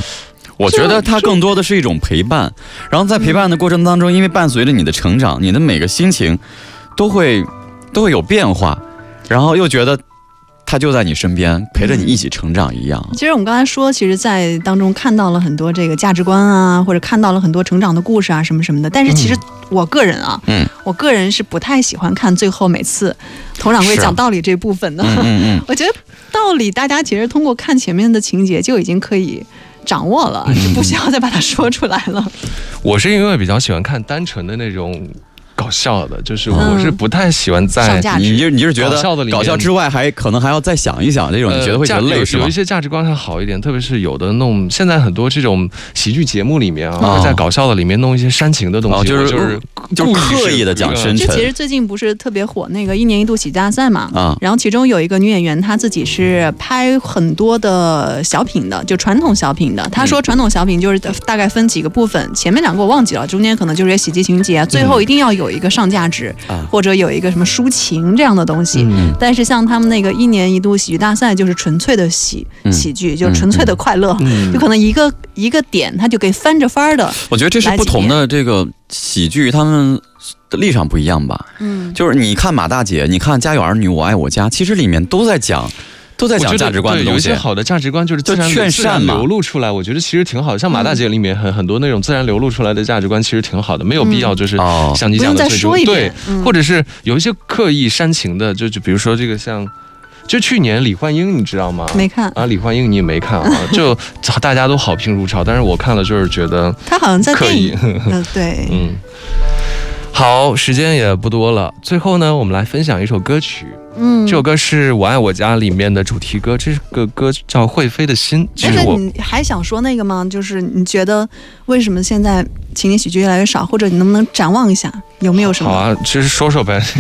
我觉得它更多的是一种陪伴，然后在陪伴的过程当中，因为伴随着你的成长，你的每个心情都会都会有变化，然后又觉得他就在你身边陪着你一起成长一样。其实我们刚才说，其实，在当中看到了很多这个价值观啊，或者看到了很多成长的故事啊，什么什么的。但是其实我个人啊，嗯，我个人是不太喜欢看最后每次佟掌柜讲道理这部分的。嗯嗯嗯，我觉得道理大家其实通过看前面的情节就已经可以掌握了，就不需要再把它说出来了。我是因为比较喜欢看单纯的那种搞搞笑的，就是嗯我是不太喜欢在你就你就是觉得搞笑的里面搞笑之外，还可能还要再想一想这种，你觉得会觉得累是吗呃价有有一？些价值观还好一点，特别是有的弄现在很多这种喜剧节目里面啊，哦会在搞笑的里面弄一些煽情的东西，哦就是就是就刻意的讲深沉这其实最近不是特别火那个一年一度喜剧大赛嘛？啊然后其中有一个女演员，她自己是拍很多的小品的，就传统小品的。她说传统小品就是大概分几个部分，前面两个我忘记了，中间可能就是些喜剧情节，最后一定要有一个上价值，啊或者有一个什么抒情这样的东西。嗯但是像他们那个一年一度喜剧大赛，就是纯粹的喜、嗯喜剧，就纯粹的快乐，嗯就可能一个一个点，他就给翻着番儿的。我觉得这是不同的这个喜剧，他们的立场不一样吧。嗯，就是你看马大姐，你看《家有儿女我爱我家》，其实里面都在讲，都在讲价值观的东西对有一些。好的价值观就是自然自然善嘛流露出来，我觉得其实挺好。像马大姐里面很很多那种自然流露出来的价值观，其实挺好的，没有必要就是哦像你讲的最终说一遍对，嗯或者是有一些刻意煽情的，就就比如说这个像，就去年李焕英，你知道吗？没看，啊，李焕英你也没看啊，就大家都好评如潮，但是我看了就是觉得他好像在刻意电影，，嗯，对，嗯。好，时间也不多了。最后呢，我们来分享一首歌曲。嗯，这首歌是《我爱我家》里面的主题歌，这个歌叫《会飞的心》。其实我你还想说那个吗？就是你觉得为什么现在情景喜剧越来越少，或者你能不能展望一下，有没有什么？好啊，其实说说呗。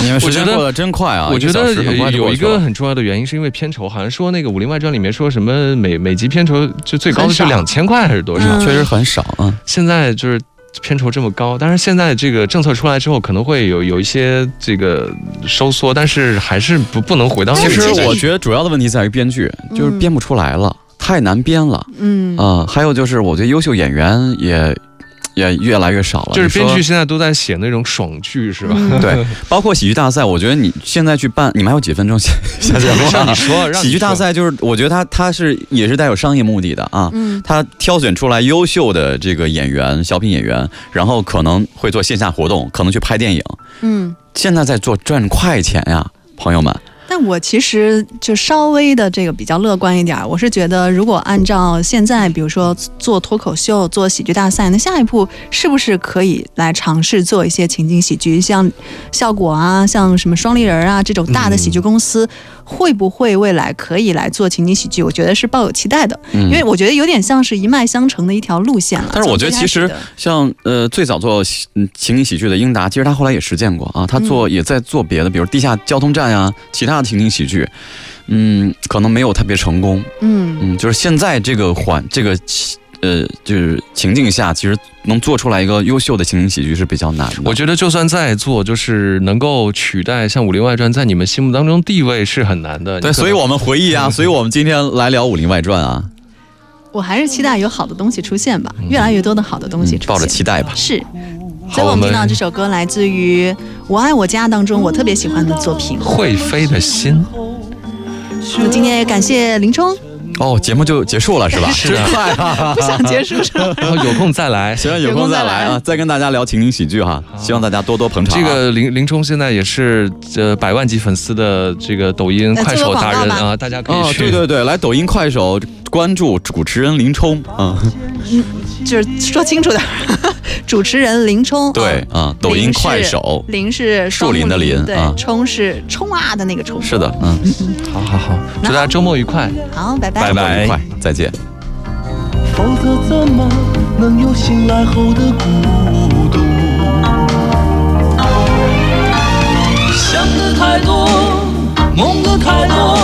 你们时我觉得间过得真快啊！我觉得有一个很重要的原因，是因为片酬，好像说那个《武林外传》里面说什么每每集片酬就最高的是两千块还是多少？嗯确实很少啊。现在就是片酬这么高，但是现在这个政策出来之后，可能会有有一些这个收缩，但是还是不不能回到其那个实其实我觉得主要的问题在于编剧，就是嗯编不出来了，太难编了。嗯啊、还有就是，我觉得优秀演员也也越来越少了。就是编剧现在都在写那种爽剧，是吧？嗯对，包括喜剧大赛，我觉得你现在去办，你们还有几分钟下下节目让你说，让你喜剧大赛就是，我觉得它它是也是带有商业目的的啊。嗯他挑选出来优秀的这个演员、小品演员，然后可能会做线下活动，可能去拍电影。嗯。现在在做赚快钱呀，朋友们。但我其实就稍微的这个比较乐观一点儿，我是觉得如果按照现在，比如说做脱口秀、做喜剧大赛，那下一步是不是可以来尝试做一些情景喜剧，像效果啊，像什么双立人啊这种大的喜剧公司，会不会未来可以来做情景喜剧？我觉得是抱有期待的，嗯因为我觉得有点像是一脉相承的一条路线了。但是我觉得其实像呃最早做情景喜剧的英达，其实他后来也实践过啊，他做、也在做别的，比如地下交通站呀、其他的情景喜剧，嗯，可能没有特别成功。嗯嗯，就是现在这个环这个呃就是情境下，其实能做出来一个优秀的情景喜剧是比较难的。我觉得就算再做，就是能够取代像《武林外传》在你们心目当中地位是很难的。对，所以我们回忆啊，所以我们今天来聊《武林外传》啊，我还是期待有好的东西出现吧，越来越多的好的东西出现。嗯抱着期待吧。是。好最后我们听到这首歌来自于《我爱我家》当中我特别喜欢的作品。会飞的心，那今天也感谢林冲，哦，节目就结束了是吧？是的真快啊！不想结束是吧？然 后有空再来。行，有空再来啊，再跟大家聊情景喜剧哈，希望大家多多捧场啊。这个林林冲现在也是这百万级粉丝的这个抖音、呃快手达人啊，大家可以哦，去。对对对，来抖音、快手关注主持人林冲啊，就是说清楚点儿，主持人林冲。对啊，抖音、快手，林是树林的林对啊，冲是冲啊的那个冲。是的，嗯，好好好，祝大家周末愉快。好，拜拜拜愉快，再见。否则怎么能有醒来后的孤独？想的太多，梦的太多，